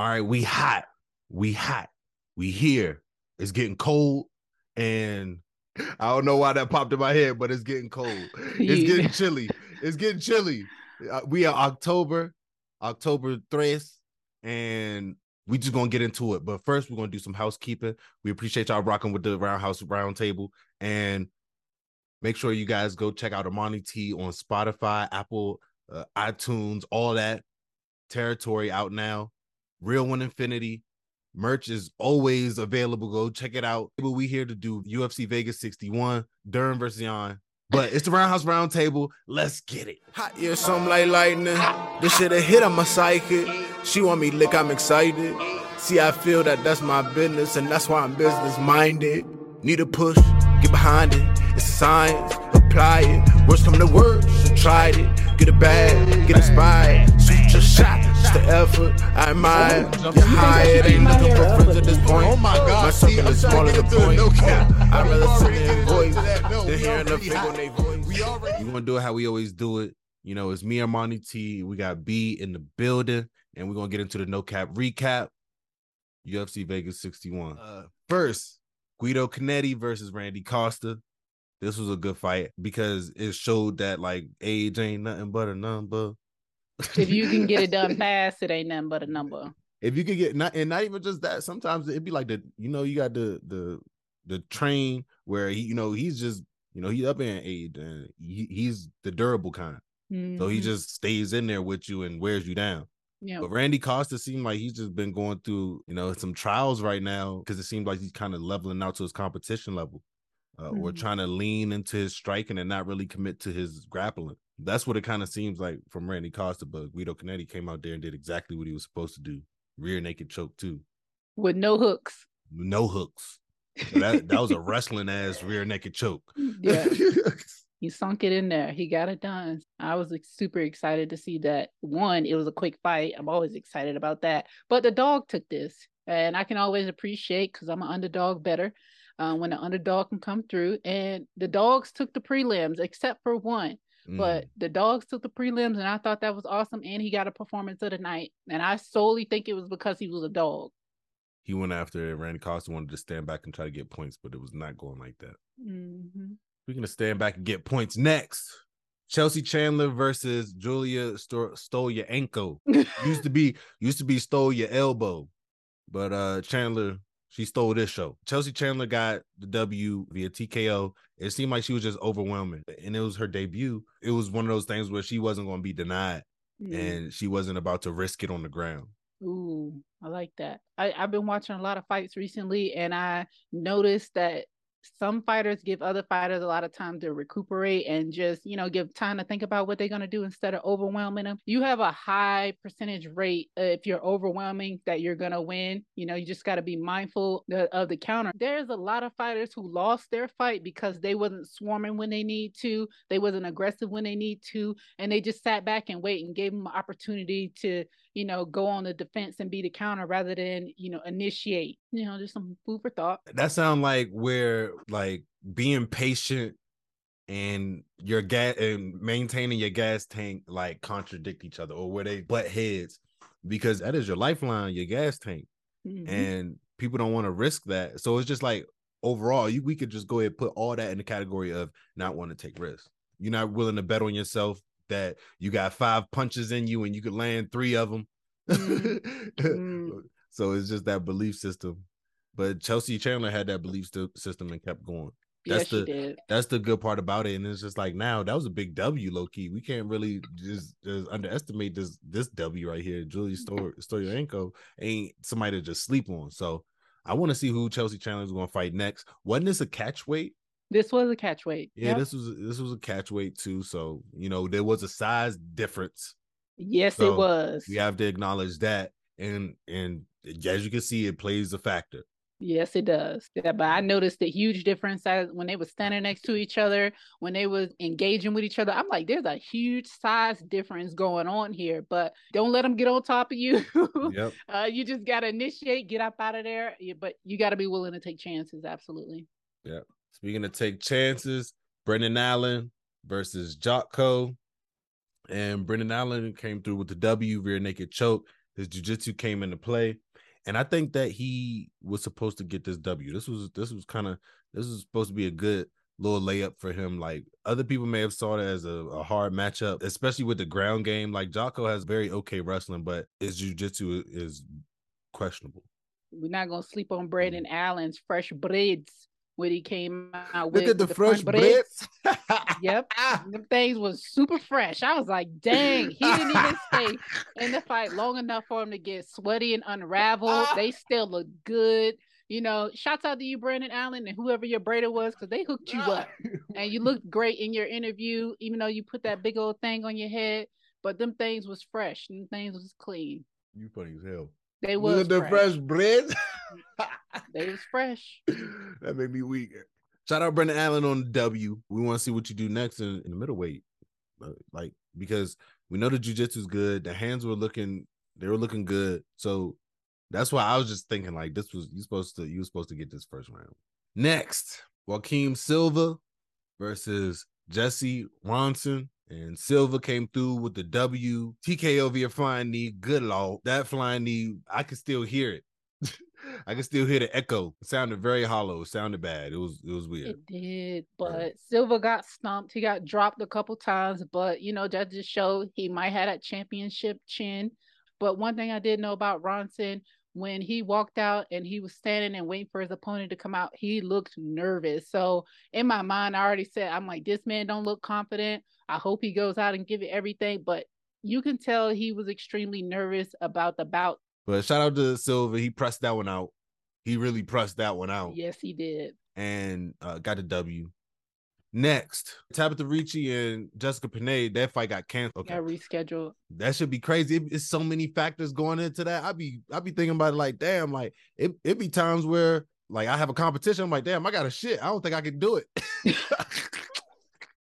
All right, we hot. We hot. We here. It's getting cold. And I don't know why that popped in my head, but it's getting cold. It's getting chilly. It's getting chilly. Uh, we are October, October 3rd, and we just gonna get into it. But first, we're gonna do some housekeeping. We appreciate y'all rocking with the Roundhouse Roundtable, and make sure you guys go check out Amani T on Spotify, Apple, uh, iTunes, all that territory out now. Real One Infinity merch is always available. Go check it out. We here to do UFC Vegas 61, Dern versus Yan. But it's the Roundhouse Roundtable. Let's get it. Hot, yeah, something like lightning. This shit a hit, I'm a psychic. She want me lick, I'm excited. See, I feel that that's my business, and that's why I'm business minded. Need a push, get behind it. It's a science, apply it. Worst come to worst, you tried it. Get a bag, get inspired. Shoot your shot, just the effort. I admire. Get high, it ain't looking for friends at this point. Oh my God, My see, circle is smaller than point. no cap. I'd rather sit there and voice than hearing the fake on their voice. We already we're gonna do it how we always do it. You know, it's me and Monty T. We got B in the building, and we're gonna get into the no cap recap. UFC Vegas 61. Uh, first, Guido Cannetti versus Randy Costa. This was a good fight because it showed that like age ain't nothing but a number. If you can get it done fast, it ain't nothing but a number. if you could get not and not even just that, sometimes it'd be like the you know you got the the the train where he you know he's just you know he's up in age and he, he's the durable kind, so he Mhm. just stays in there with you and wears you down. yeah. But Randy Costa seemed like he's just been going through you know some trials right now because it seems like he's kind of leveling out to his competition level. Uh, Or Mhm. trying to lean into his striking and not really commit to his grappling. That's what it kind of seems like from Randy Costa. But Guido Cannetti came out there and did exactly what he was supposed to do: rear naked choke too with no hooks. no hooks. So that that was a wrestling ass rear naked choke. Yeah. He sunk it in there. He got it done. I was like, super excited to see that. One, it was a quick fight. I'm always excited about that. But the dog took this, and I can always appreciate because I'm an underdog better uh, when the underdog can come through. And the dogs took the prelims, except for one. But Mm. the dogs took the prelims, and I thought that was awesome. And he got a performance of the night. And I solely think it was because he was a dog. he went after it. Randy Costa wanted to stand back and try to get points, but it was not going like that. hmm gonna stand back and get points, next Chelsea Chandler versus Julia Sto- Stolyanko. used to be used to be stole your elbow, but uh Chandler she stole this show. Chelsea Chandler got the W via TKO. It seemed like she was just overwhelming, and it was her debut. It was one of those things where she wasn't going to be denied. Mm. and she wasn't about to risk it on the ground. Ooh, I like that. I, I've been watching a lot of fights recently, and I noticed that some fighters give other fighters a lot of time to recuperate and just, you know, give time to think about what they're going to do instead of overwhelming them. You have a high percentage rate uh, if you're overwhelming that you're going to win. You know, you just got to be mindful of the counter. There's a lot of fighters who lost their fight because they wasn't swarming when they need to, they wasn't aggressive when they need to, and they just sat back and wait and gave them an opportunity to you know, go on the defense and be the counter rather than, you know, initiate. You know, just some food for thought. That sound like where like being patient and your gas and maintaining your gas tank like contradict each other or where they butt heads because that is your lifeline, your gas tank. Mhm. And people don't want to risk that. So it's just like overall, you we could just go ahead and put all that in the category of not wanting to take risks. You're not willing to bet on yourself that you got five punches in you and you could land three of them. Mm. so it's just that belief system. But Chelsea Chandler had that belief st- system and kept going. that's she the-. That's the good part about it. And it's just like now that was a big W, low key. We can't really just, just underestimate this this W right here. Julie Stor- Stoyanko ain't somebody to just sleep on. So I want to see who Chelsea Chandler is going to fight next. Wasn't this a catch weight? This was a catch weight. Yeah, Yep. this was this was a catch weight too. So you know there was a size difference. yes, so it was. We have to acknowledge that, and and as you can see, it plays a factor. Yes, it does. Yeah, but I noticed the huge difference as when they were standing next to each other, when they was engaging with each other. I'm like, there's a huge size difference going on here. But don't let them get on top of you. Yep. uh, you just gotta initiate, get up out of there. Yeah, But you gotta be willing to take chances. Absolutely. Speaking of take chances, Brendan Allen versus Jotko. And Brendan Allen came through with the W rear naked choke. His jujitsu came into play, and I think that he was supposed to get this W. This was this was kind of this was supposed to be a good little layup for him. Like other people may have saw it as a, a hard matchup, especially with the ground game. Like Jotko has very okay wrestling, but his jujitsu is questionable. We're not gonna sleep on Brendan Allen's fresh braids when he came out Look with at the, the fresh front braids. Yep. Them things was super fresh. I was like, dang, he didn't even stay in the fight long enough for him to get sweaty and unraveled. They still look good. You know, shouts out to you, Brendan Allen, and whoever your braider was, because they hooked you up. And you looked great in your interview, even though you put that big old thing on your head. But them things was fresh. Them things was clean. You funny as hell. They Look was at the fresh. fresh braids. They was fresh. that made me weak. Shout out Brendan Allen on the W. We want to see what you do next in, in the middleweight, Uh, like because we know the jujitsu is good. The hands were looking, they were looking good. So that's why I was just thinking like this was you supposed to you were supposed to get this first round. Next, Joaquin Silva versus Jesse Ronson. And Silva came through with the W. TKO via flying knee. Good law. That flying knee, I can still hear it. I can still hear the echo. It sounded very hollow. It sounded bad. It was it was weird. It did, but Silva got stumped. He got dropped a couple times, but you know that just showed he might have that championship chin. But one thing I did know about Ronson, when he walked out and he was standing and waiting for his opponent to come out, he looked nervous. So in my mind, I already said, I'm like, this man don't look confident. I hope he goes out and give it everything. But you can tell he was extremely nervous about the bout. But shout out to Silva. He pressed that one out. He really pressed that one out Yes, he did. and uh, got the W. Next, Tabatha Ricci and Jessica Penne, that fight got canceled. Okay. Got rescheduled. that should be crazy. It- it's so many factors going into that. I'd be I'd be thinking about it like, damn, like it it be times where like I have a competition. I'm like, damn, I got a shit. I don't think I can do it.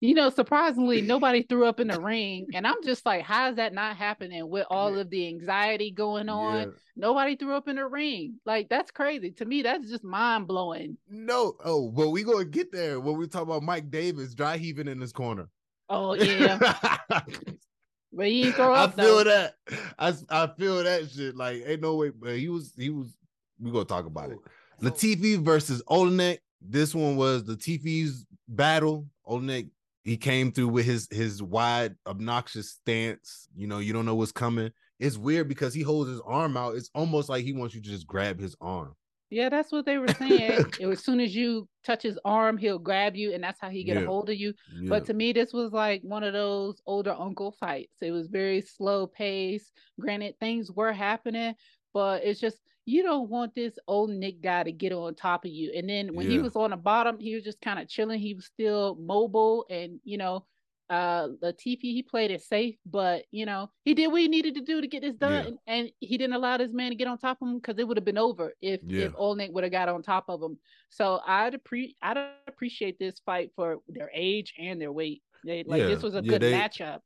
You know, surprisingly, nobody threw up in the ring. And I'm just like, how is that not happening with all of the anxiety going on? Yeah. Nobody threw up in the ring. Like, that's crazy. To me, that's just mind blowing. No, oh, but we gonna get there when we talk about Mike Davis dry heaving in his corner. Oh, yeah. but he didn't throw I feel though. that. I I feel that shit. Like, ain't no way. But he was he was. We gonna talk about it. Oh, Latifi versus Oleinik. This one was Latifi's battle. Oleinik he came through with his his wide obnoxious stance. You know, you don't know what's coming. It's weird because he holds his arm out. It's almost like he wants you to just grab his arm. Yeah, that's what they were saying. it was, as soon as you touch his arm, he'll grab you, and that's how he get Yeah. a hold of you. Yeah. But to me, this was like one of those older uncle fights. It was very slow pace. Granted, things were happening, but it's just you don't want this old Nick guy to get on top of you. And then when he was on the bottom, he was just kind of chilling. He was still mobile, and you know, uh, Latifi he played it safe, but you know, he did what he needed to do to get this done, Yeah. and, and he didn't allow this man to get on top of him because it would have been over if Yeah. if Oleinik would have got on top of him. So I'd appre- I'd appreciate this fight for their age and their weight. They, like Yeah, this was a yeah, good they- matchup.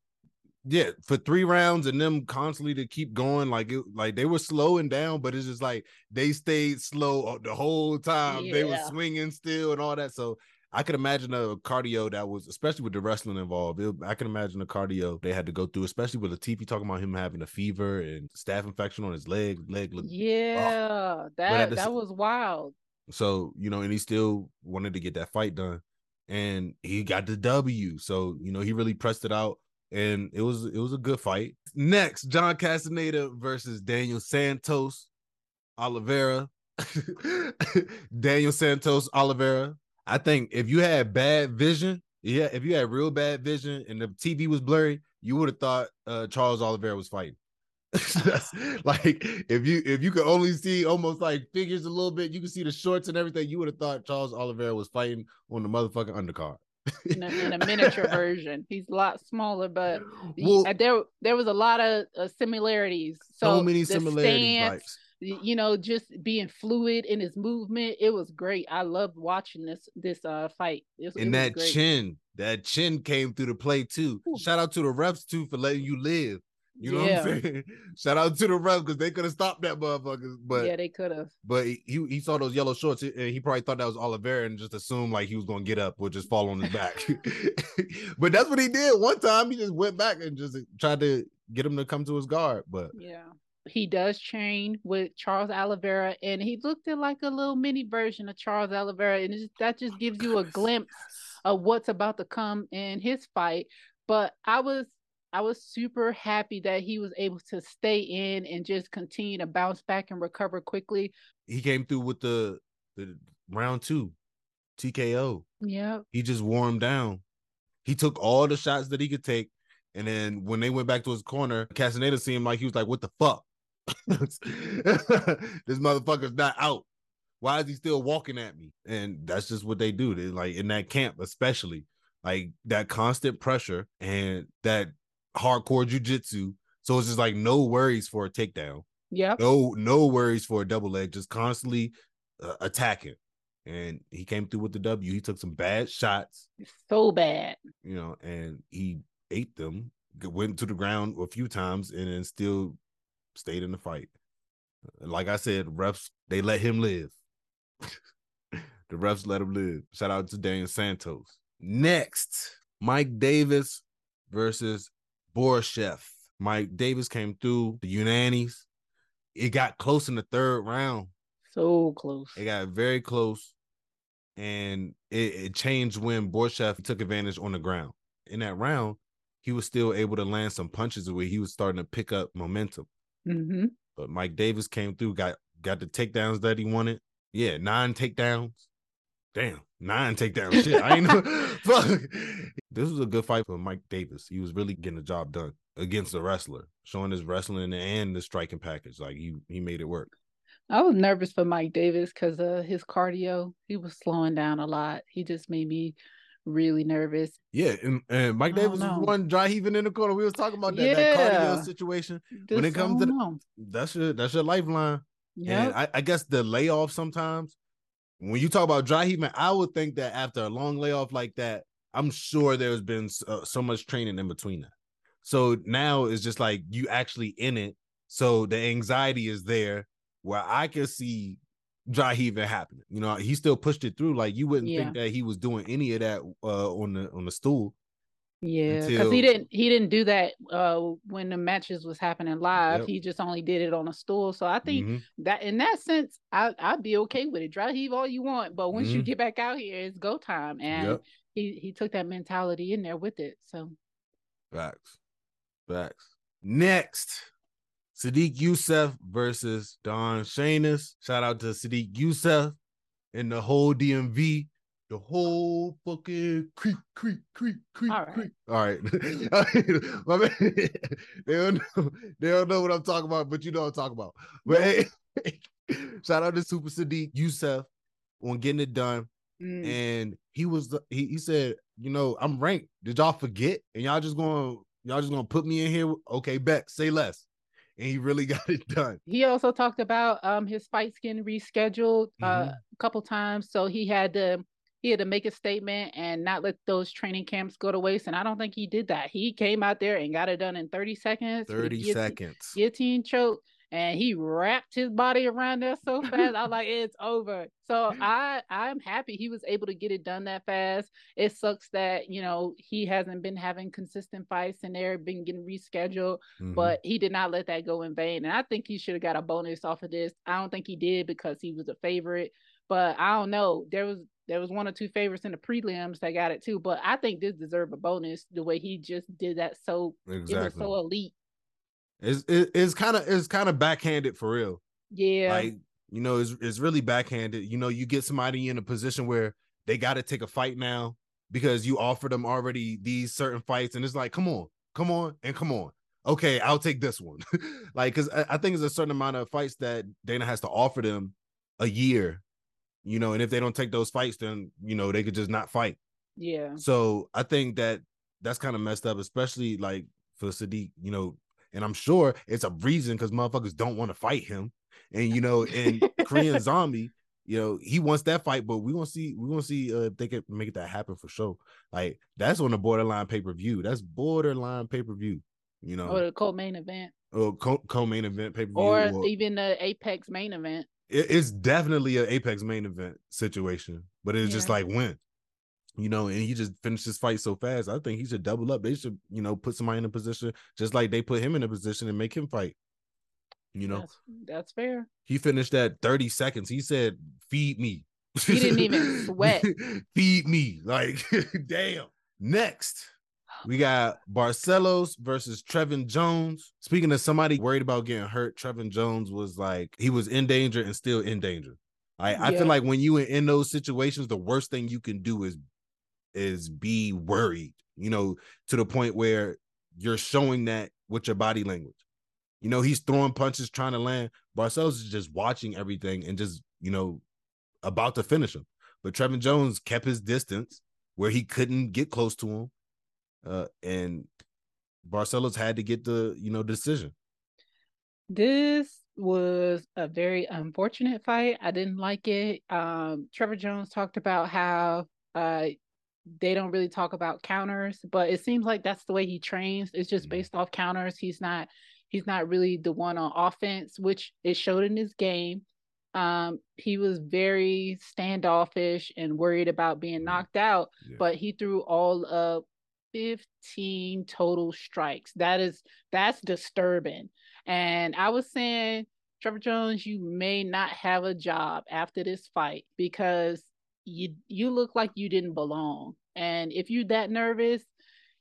Yeah, for three rounds and them constantly to keep going, like it, like they were slowing down, but it's just like they stayed slow the whole time. They were swinging still and all that. So I could imagine a cardio that was, especially with the wrestling involved. It, I can imagine a cardio they had to go through, especially with Latifi talking about him having a fever and staph infection on his leg. Leg looked Yeah, at that the that was wild. so, you know, and he still wanted to get that fight done. And he got the W. So, you know, he really pressed it out. And it was it was a good fight. Next, John Castaneda versus Daniel Santos Oliveira. Daniel Santos Oliveira. I think if you had bad vision, yeah, if you had real bad vision and the TV was blurry, you would have thought uh, Charles Oliveira was fighting. Like if you if you could only see almost like figures a little bit, you could see the shorts and everything. You would have thought Charles Oliveira was fighting on the motherfucking undercard. In a, in a miniature version, he's a lot smaller, but Well- uh, there there was a lot of uh, similarities. So, So, many similarities. stance, you know, just being fluid in his movement, it was great. I loved watching this this uh fight. It, was- it and that great. chin, that chin came through the play too. Ooh. Shout out to the refs too for letting you live. You know yeah, what I'm saying? Shout out to the refs because they could have stopped that motherfucker. But yeah, they could have. but he he saw those yellow shorts and he probably thought that was Oliveira and just assumed like he was gonna get up or just fall on his back. but that's what he did one time. He just went back and just tried to get him to come to his guard. But Yeah. he does train with Charles Oliveira, and he looked at like a little mini version of Charles Oliveira, and just, that just gives you a glimpse of what's about to come in his fight. But I was I was super happy that he was able to stay in and just continue to bounce back and recover quickly. He came through with the the round two TKO. Yeah. He just wore him down. He took all the shots that he could take. And then when they went back to his corner, Castaneda seemed like he was like, What the fuck? this motherfucker's not out. Why is he still walking at me? And that's just what they do. They like in that camp, especially like that constant pressure and that hardcore jujitsu. So it's just like no worries for a takedown. Yeah. No, no worries for a double leg. Just constantly uh, attacking. And he came through with the W. He took some bad shots. So bad. You know, and he ate them. Went to the ground a few times and then still stayed in the fight. Like I said, refs they let him live. the refs let him live. Shout out to Daniel Santos. Next, Mike Davis versus Borshchev. Mike Davis came through the Unanis. It got close in the third round. So close. It got very close. And it, it changed when Borshchev took advantage on the ground. In that round, he was still able to land some punches where he was starting to pick up momentum. Mm-hmm. But Mike Davis came through, got got the takedowns that he wanted. Yeah, nine takedowns. Damn, nine takedowns. Shit, I ain't know. Fuck. This was a good fight for Mike Davis. He was really getting the job done against the wrestler, showing his wrestling and the striking package. Like he he made it work. I was nervous for Mike Davis because of his cardio. He was slowing down a lot. He just made me really nervous. Yeah, and, and Mike Davis was one dry heaving in the corner. We was talking about that, Yeah. that cardio situation. when it comes to the, that's your that's your lifeline. Yeah, I, I guess the layoff sometimes, when you talk about dry heaving, I would think that after a long layoff like that, I'm sure there's been so, so much training in between that. So now it's just like you actually in it. So the anxiety is there where I can see dry heaving happening. You know, he still pushed it through. Like you wouldn't think that he was doing any of that uh, on the on the stool. Yeah, because he didn't he didn't do that uh when the matches was happening live. Yep. He just only did it on a stool. So I think Mhm. that in that sense, I I'd be okay with it. Dry heave all you want, but once you Mhm. get back out here, it's go time. And Yep. he he took that mentality in there with it. So Facts. Facts. Next, Sodiq Yusuff versus Don Shainis. Shout out to Sodiq Yusuff and the whole DMV. The whole fucking creek, creek, creek, creek, All right. creek. All right. My man, they, don't know, they don't know what I'm talking about, but you know what I'm talking about. But hey, shout out to Super Sodiq Yusuff on getting it done mm, and he was the- he, he said, you know, I'm ranked. Did y'all forget? And y'all just gonna y'all just gonna put me in here? Okay, bet, say less. And he really got it done. he also talked about um his fights getting rescheduled uh, Mhm. a couple times. So he had to he had to make a statement and not let those training camps go to waste. And I don't think he did that. He came out there and got it done in 30 seconds. 30 guillotine- seconds. guillotine choke and he wrapped his body around there so fast. I was like, it's over. So I I'm happy he was able to get it done that fast. It sucks that you know he hasn't been having consistent fights and they're been getting rescheduled, Mhm. but he did not let that go in vain. And I think he should have got a bonus off of this. I don't think he did because he was a favorite, but I don't know. There was there was one or two favorites in the prelims that got it too, but I think this deserved a bonus the way he just did that. So it was so elite. It's it, it's kind of it's kind of backhanded for real. Yeah. Like, you know, it's it's really backhanded. You know, you get somebody in a position where they got to take a fight now because you offered them already these certain fights, and it's like, come on, come on, and come on. Okay, I'll take this one. like, because I, I think there's a certain amount of fights that Dana has to offer them a year, you know, and if they don't take those fights, then you know they could just not fight. yeah. So I think that that's kind of messed up, especially like for Sodiq, you know, and I'm sure it's a reason because motherfuckers don't want to fight him. And you know, and Korean Zombie, you know, he wants that fight, but we want to see, we want to see uh, if they can make that happen for sure. Like that's on the borderline pay per view. That's borderline pay per view. You know, or the co-main event, or co- co-main event pay per view, or or, even the Apex main event. It- it's definitely an Apex main event situation, but it's just like when, you know, and he just finished his fight so fast. I think he should double up. They should, you know, put somebody in a position just like they put him in a position and make him fight. You know, That's, that's fair. he finished that 30 seconds. He said, "Feed me." He didn't even sweat. Feed me. Like, damn. Next, we got Barcelos versus Trevin Jones. Speaking of somebody worried about getting hurt, Trevin Jones was like he was in danger and still in danger. I, I feel like when you in, in those situations, the worst thing you can do is is be worried, you know, to the point where you're showing that with your body language. You know, he's throwing punches, trying to land. Barcelos is just watching everything and just, you know, about to finish him. But Trevin Jones kept his distance where he couldn't get close to him. Uh, and Barcelos had to get the, you know, decision. This was a very unfortunate fight. I didn't like it. Um, Trevin Jones talked about how uh, they don't really talk about counters, but it seems like that's the way he trains. It's just Mhm. based off counters. He's not he's not really the one on offense, which it showed in his game. Um, he was very standoffish and worried about being Mhm. knocked out, Yeah. but he threw all of 15 total strikes. That is that's disturbing. And I was saying, Trevin Jones, you may not have a job after this fight because you you look like you didn't belong. And if you're that nervous,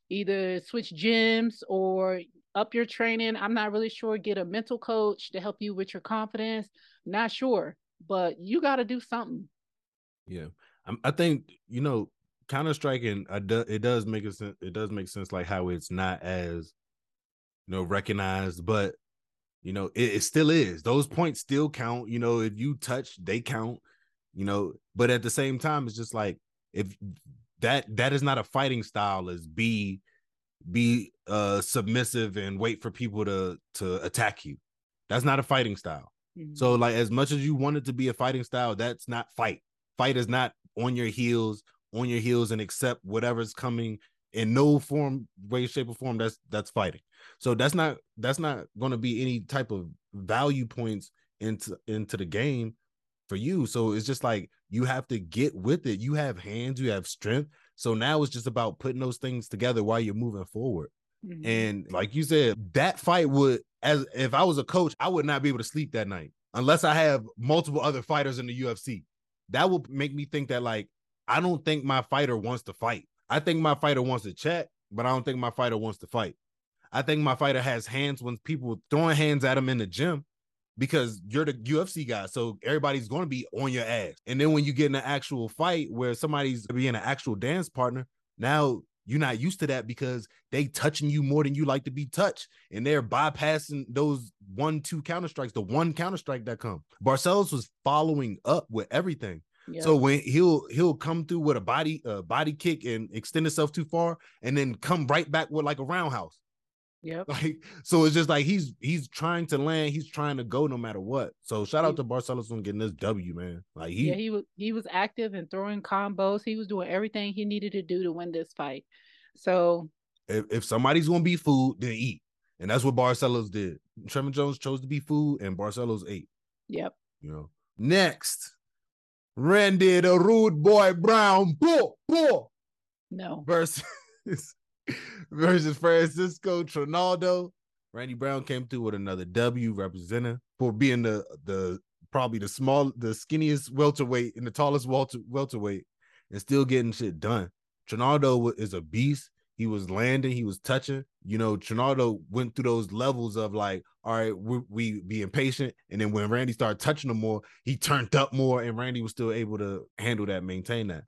either switch gyms or up your training. I'm not really sure. Get a mental coach to help you with your confidence. Not sure, but you got to do something. Yeah, I think you know counter striking. It does make a sense. It does make sense, like how it's not as you know recognized, but you know it, it still is. Those points still count. You know, if you touch, they count. You know, but at the same time, it's just like if that that is not a fighting style. Is be be uh submissive and wait for people to to attack you. That's not a fighting style. So like as much as you want it to be a fighting style, that's not fight. Fight is not on your heels, on your heels and accept whatever's coming in no form, way, shape, or form. That's that's fighting. So that's not that's not gonna be any type of value points into into the game for you. So it's just like you have to get with it. You have hands, you have strength. So now it's just about putting those things together while you're moving forward. Mhm. And like you said, that fight would, as if I was a coach, I would not be able to sleep that night unless I have multiple other fighters in the UFC. That would make me think that, like, I don't think my fighter wants to fight. I think my fighter wants to chat, but I don't think my fighter wants to fight. I think my fighter has hands when people throwing hands at him in the gym because you're the UFC guy. So everybody's going to be on your ass. And then when you get in an actual fight where somebody's being an actual dance partner, now you're not used to that because they touching you more than you like to be touched. And they're bypassing those one, two counter strikes, the one counter strike that come. Barcelos was following up with everything. Yep. So when he'll he'll come through with a body uh, body kick and extend himself too far, and then come right back with like a roundhouse. yep. Like so, it's just like he's he's trying to land, he's trying to go no matter what. So shout out to Barcelos on getting this W, man. Like he, yeah, he was he was active and throwing combos. He was doing everything he needed to do to win this fight. So if, if somebody's gonna be food, then eat, and that's what Barcelos did. Trevin Jones chose to be food, and Barcelos ate. yep. You know. Next, Randy the Rude Boy Brown. No. versus versus Francisco Trinaldo. Randy Brown came through with another W representing for being the the probably the small the skinniest welterweight and the tallest welter, welterweight and still getting shit done. Trinaldo is a beast. He was landing, he was touching. You know, Trinaldo went through those levels of like, all right, we, we be impatient. And then when Randy started touching him more, he turned up more, and Randy was still able to handle that, maintain that.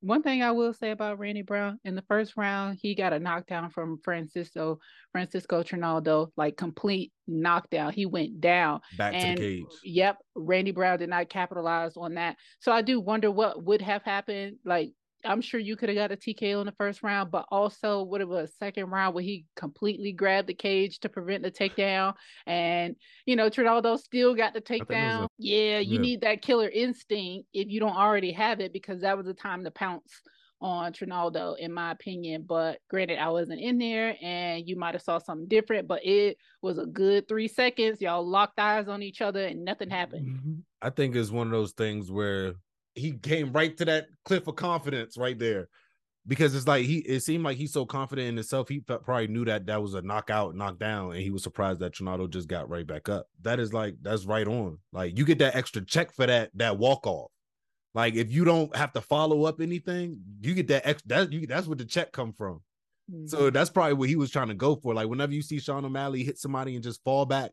One thing I will say about Randy Brown in the first round, he got a knockdown from Francisco Francisco Trinaldo, like complete knockdown. He went down. Back and to the cage. yep, Randy Brown did not capitalize on that. So I do wonder what would have happened. Like I'm sure you could have got a TKO in the first round, but also what it was second round where he completely grabbed the cage to prevent the takedown, and you know Trinaldo still got the was a- takedown. yeah, you yeah. need that killer instinct if you don't already have it because that was the time to pounce on Trinaldo, in my opinion. But granted, I wasn't in there, and you might have saw something different. But it was a good three seconds. Y'all locked eyes on each other, and nothing happened. Mm-hmm. I think it's one of those things where he came right to that cliff of confidence right there. because it's like he it seemed like he's so confident in himself he felt, probably knew that that was a knockout knockdown and he was surprised that Trinaldo just got right back up. That is like that's right on. Like you get that extra check for that that walk off like if you don't have to follow up anything you get that extra that you that's what the check come from. Mm-hmm. so that's probably what he was trying to go for. Like whenever you see Sean O'Malley hit somebody and just fall back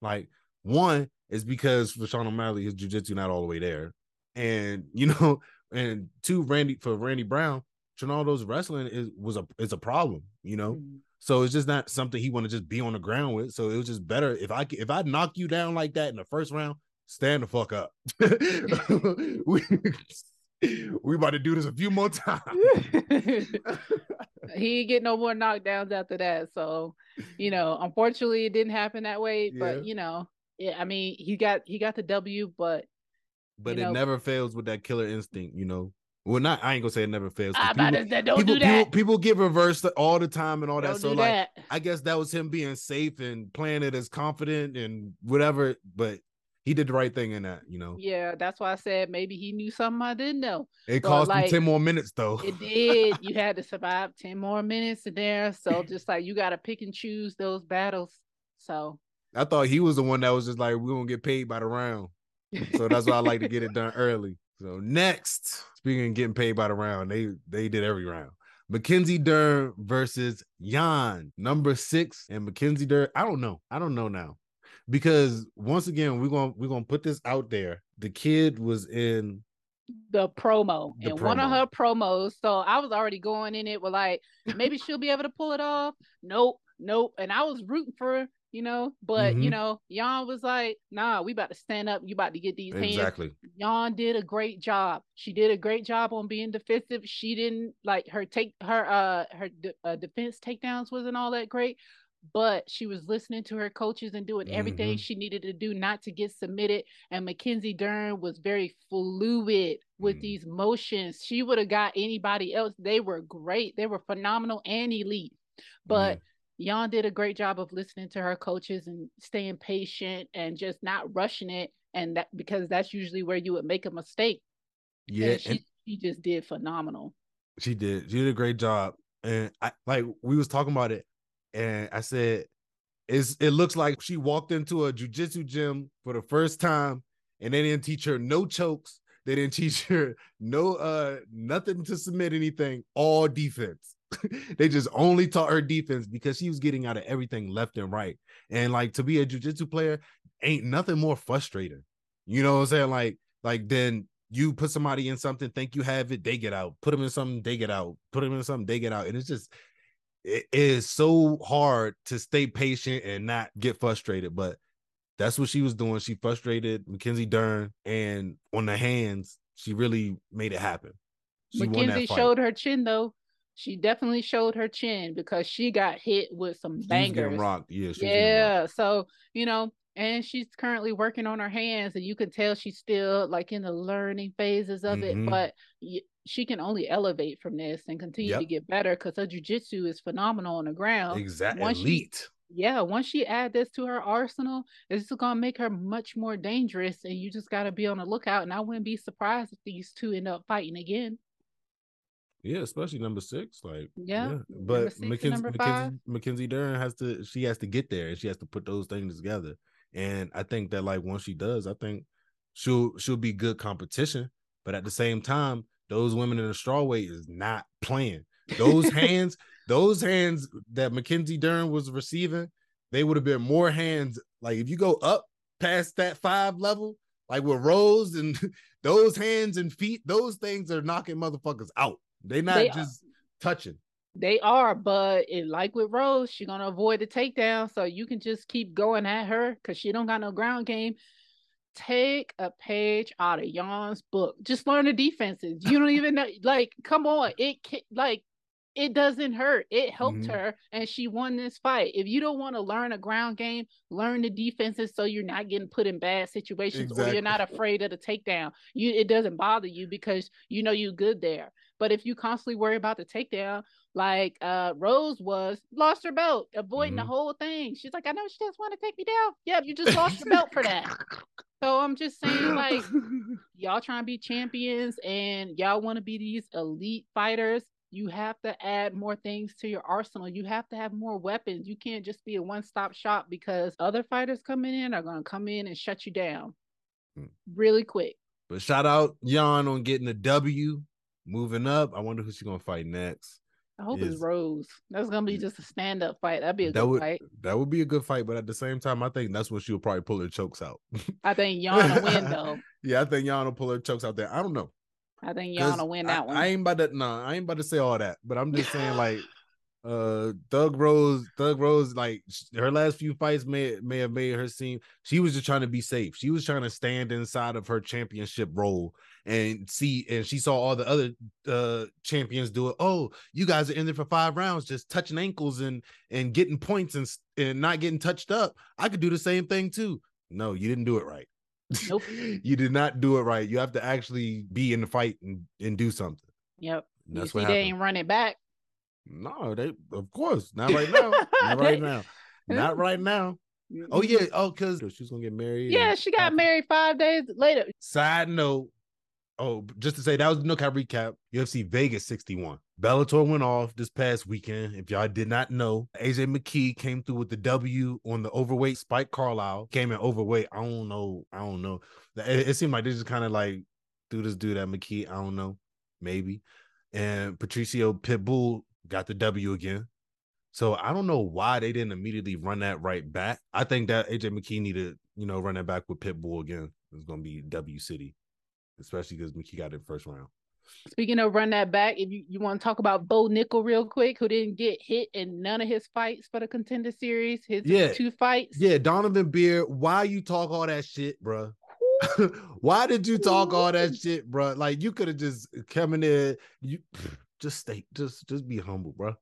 like one is because for Sean O'Malley his jiu-jitsu not all the way there and you know and two Randy for Randy Brown Trinaldo's wrestling is was a is a problem, you know. Mhm. So it's just not something he want to just be on the ground with. So it was just better if I if I knock you down like that in the first round, stand the fuck up. we we about to do this a few more times. he ain't get no more knockdowns after that. So, you know, unfortunately, it didn't happen that way. Yeah. But you know, yeah, I mean, he got he got the W, but But You it know- never fails with that killer instinct, you know. Well, not I ain't gonna say it never fails. People, to don't people, do that. people, people get reversed all the time and all that. don't so like that. I guess that was him being safe and playing it as confident and whatever. But he did the right thing in that, you know. Yeah, that's why I said maybe he knew something I didn't know. It But, cost him 10 more minutes though. It did. you had to survive 10 more minutes in there. So just like you got to pick and choose those battles. So I thought he was the one that was just like, we're gonna get paid by the round. So that's why I like to get it done early. So next, speaking of getting paid by the round, they they did every round. Mackenzie Dern versus Yan, number six, and Mackenzie Dern. I don't know. I don't know now. Because once again, we're gonna we're gonna put this out there. The kid was in the promo The and one of her promos. So I was already going in it with like maybe she'll be able to pull it off. Nope, nope. And I was rooting for you know, but you Mhm. know, Yan was like, nah, we about to stand up. You about to get these hands. exactly. Yan did a great job. She did a great job on being defensive. She didn't like her take her uh her de- uh, defense takedowns wasn't all that great, but she was listening to her coaches and doing everything Mhm. she needed to do not to get submitted. And Mackenzie Dern was very fluid with Mhm. these motions. She would have got anybody else. They were great. They were phenomenal and elite. But Yan did a great job of listening to her coaches and staying patient and just not rushing it. And that because that's usually where you would make a mistake. yeah, and she, and she just did phenomenal. she did. She did a great job. And I like we was talking about it, and I said, "It's it looks like she walked into a jujitsu gym for the first time, and they didn't teach her no chokes. They didn't teach her no uh nothing to submit anything. All defense. they just only taught her defense because she was getting out of everything left and right. And like to be a jujitsu player, ain't nothing more frustrating. You know what I'm saying? Like like then you put somebody in something, think you have it, they get out. Put them in something, they get out. Put them in something, they get out. And it's just it is so hard to stay patient and not get frustrated. But that's what she was doing. She frustrated Mackenzie Dern, and on the hands, she really made it happen. She Mackenzie showed her chin though. She definitely showed her chin because she got hit with some She bangers. rocked. Yeah, she getting rocked. So, you know, and she's currently working on her hands, and you can tell she's still like in the learning phases of Mhm. it, but she can only elevate from this and continue to get better because her jujitsu is phenomenal on the ground. Exactly. once she- Elite. Yeah, once she add this to her arsenal, it's gonna make her much more dangerous, and you just gotta be on the lookout. And I wouldn't be surprised if these two end up fighting again. Yeah, especially number six. Like, Yeah, yeah. But six Mackenzie, Mackenzie. Mackenzie Dern has to, she has to get there and she has to put those things together. And I think that, like, once she does, I think she'll she'll be good competition. But at the same time, those women in the strawweight is not playing. Those hands, those hands that Mackenzie Dern was receiving, they would have been more hands. Like, if you go up past that five level, like with Rose and those hands and feet, those things are knocking motherfuckers out. They not They are. just touching. They are, but it, like with Rose, she's gonna avoid the takedown, so you can just keep going at her because she don't got no ground game. Take a page out of Yan's book. Just learn the defenses. You don't even know. Like, come on, it like it doesn't hurt. It helped Mhm. her, and she won this fight. If you don't want to learn a ground game, learn the defenses so you're not getting put in bad situations or you're not afraid of the takedown. You it doesn't bother you because you know you're good there. But if you constantly worry about the takedown, like uh Rose was, lost her belt, avoiding the Mhm. whole thing. She's like, I know she just want to take me down. Yeah, you just lost your belt for that. So I'm just saying, like, y'all trying to be champions and y'all want to be these elite fighters. You have to add more things to your arsenal. You have to have more weapons. You can't just be a one stop shop because other fighters coming in are going to come in and shut you down Hmm. really quick. But shout out Yan on getting a W, moving up. I wonder who she's gonna fight next. I hope Is- it's Rose. That's going to be just a stand up fight. That'd be a That good would fight. that would be a good fight, but at the same time, I think that's when she'll probably pull her chokes out. I think Yana win, though. yeah, I think will pull her chokes out there. I don't know. I think Yana win I- that one. I ain't about to no, I ain't about to say all that, but I'm just saying like uh Thug Rose, Thug Rose, like her last few fights may may have made her seem she was just trying to be safe. She was trying to stand inside of her championship role and see, and she saw all the other uh champions do it. Oh, you guys are in there for five rounds, just touching ankles and and getting points and and not getting touched up. I could do the same thing too. No, you didn't do it right. Nope. you did not do it right. You have to actually be in the fight and, and do something. yep. And That's you see, what they happened. ain't running back. No, they of course not right now. not right now. Not right now. Oh yeah. Oh, because she's gonna get married. Yeah, and- she got married five days later. Side note. Oh, just to say that was no cap recap. UFC Vegas 61. Bellator went off this past weekend. If y'all did not know, AJ McKee came through with the W on the overweight. Spike Carlyle came in overweight. I don't know. I don't know. It, it seemed like they just kind of like threw this dude at McKee. I don't know. Maybe. And Patricio Pitbull got the W again. So I don't know why they didn't immediately run that right back. I think that AJ McKee needed, you know, run that back with Pitbull again. It's gonna be W City, especially because McKee got it first round. Speaking of run that back, if you, you want to talk about Bo Nickal real quick, who didn't get hit in none of his fights for the contender series, his Yeah. two fights. Yeah, Donovan Beard, why you talk all that shit, bruh? why did you talk all that shit, bruh? Like you could have just come in there, you just stay, just just be humble, bro.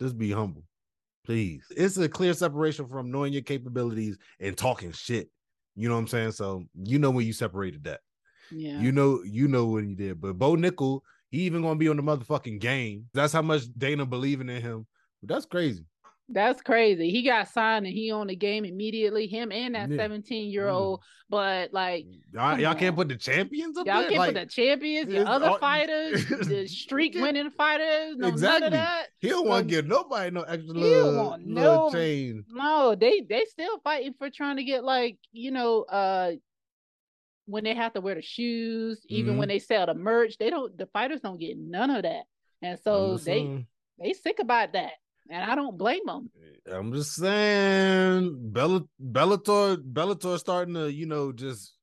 Just be humble, please. It's a clear separation from knowing your capabilities and talking shit. You know what I'm saying? So you know when you separated that. Yeah. You know, you know what he did. But Bo Nickal, he even gonna be on the motherfucking game. That's how much Dana believing in him. That's crazy. That's crazy. He got signed and he on the game immediately. Him and that 17 year old. But like Y'all, y'all can't put the champions up there. y'all there. can't Like, put the champions, your other all- fighters, the streak winning fighters, no none Exactly. of that. he don't want to give nobody no extra little, want little no- change. No, they they still fighting for trying to get like you know uh when they have to wear the shoes, even Mm-hmm. when they sell the merch, they don't. The fighters don't get none of that, and so they they sick about that, and I don't blame them. I'm just saying, Bella, Bellator, Bellator starting to, you know, just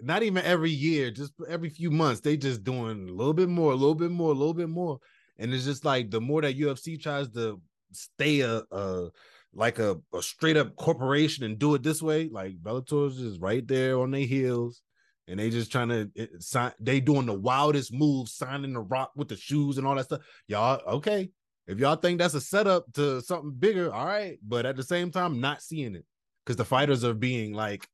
not even every year, just every few months, they just doing a little bit more, a little bit more, a little bit more, and it's just like the more that UFC tries to stay a, a like a, a straight up corporation and do it this way, like Bellator's just right there on their heels. And they just trying to eh, sign. They doing the wildest moves, signing the rock with the shoes and all that stuff. Y'all okay? If y'all think that's a setup to something bigger, all right. But at the same time, not seeing it because the fighters are being like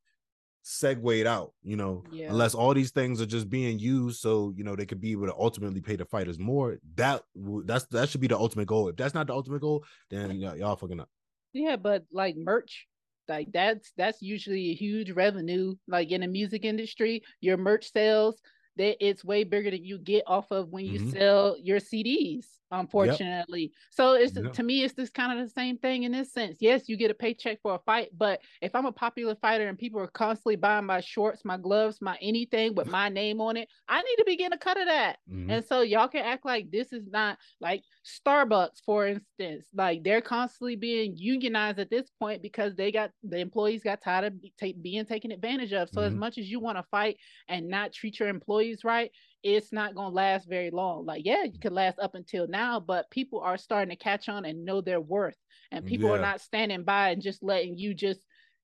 segued out, you know, Yeah. unless all these things are just being used so you know they could be able to ultimately pay the fighters more. That that's that should be the ultimate goal. If that's not the ultimate goal, then y'all, y'all fucking up. Yeah, but like merch, like that's that's usually a huge revenue. Like in the music industry, your merch sales, that it's way bigger than you get off of when you Mhm. sell your CDs. Unfortunately, so it's Yep. to me, it's just kind of the same thing in this sense. Yes, you get a paycheck for a fight, but if I'm a popular fighter and people are constantly buying my shorts, my gloves, my anything with my name on it, I need to be getting a cut of that. Mhm. And so y'all can act like this is not like Starbucks, for instance, like they're constantly being unionized at this point because they got the employees got tired of be, being taken advantage of. So as Mhm. much as you want to fight and not treat your employees right, it's not going to last very long. Like, yeah, you could last up until now, but people are starting to catch on and know their worth. And people are not standing by and just letting you just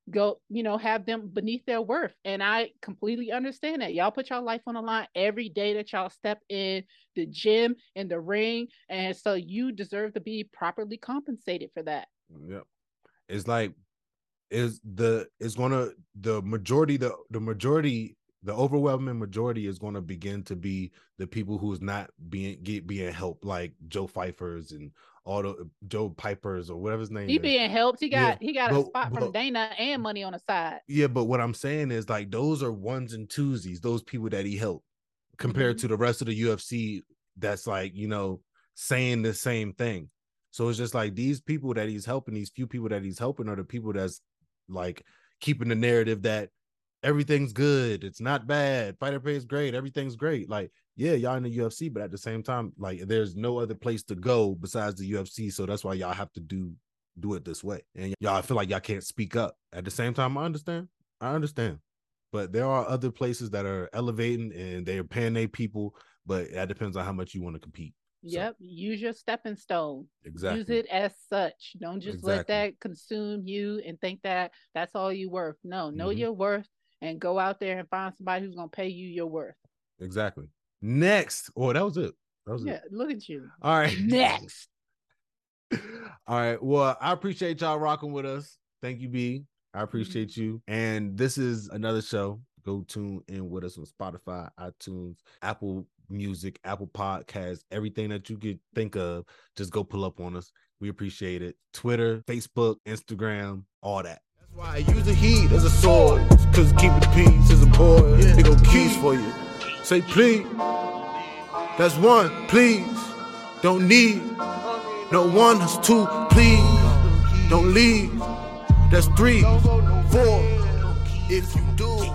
go, you know, have them beneath their worth. And I completely understand that. Y'all put your life on the line every day that y'all step in the gym, in the ring. And so you deserve to be properly compensated for that. Yep. It's like is the is gonna the majority the the majority the overwhelming majority is gonna begin to be the people who's not being get being helped like Joe Pyfer's and all the Joe Pipers or whatever his name He is. being helped. He Yeah, got he got a spot but- from Dana and money on the side. Yeah, but what I'm saying is like those are ones and twosies, those people that he helped compared Mhm. to the rest of the UFC that's like, you know, saying the same thing. So it's just like these people that he's helping, these few people that he's helping are the people that's like keeping the narrative that everything's good, it's not bad, fighter pay is great, everything's great. Like, yeah, y'all in the UFC, but at the same time, like there's no other place to go besides the UFC. So that's why y'all have to do do it this way. And y'all feel like y'all can't speak up. At the same time, I understand. I understand. But there are other places that are elevating and they are paying their people, but that depends on how much you want to compete. Yep. So, use your stepping stone. Exactly. Use it as such. Don't just exactly. let that consume you and think that that's all you worth. No, know mm-hmm. your worth and go out there and find somebody who's gonna pay you your worth. Exactly. Next. Oh, that was it. That was yeah, it. look at you. All right. Next. All right. Well, I appreciate y'all rocking with us. Thank you, B. I mm-hmm. appreciate mm-hmm. you. And this is another show. Go tune in with us on Spotify, iTunes, Apple Music, Apple Podcasts, everything that you could think of. Just go pull up on us. We appreciate it. Twitter, Facebook, Instagram, all that. Why I use the heat as a sword. Cause keeping peace is important. Yeah. They go keys for you. Say please. That's one, please. Don't need no one, that's two, please. Don't leave. That's three, four. If you do.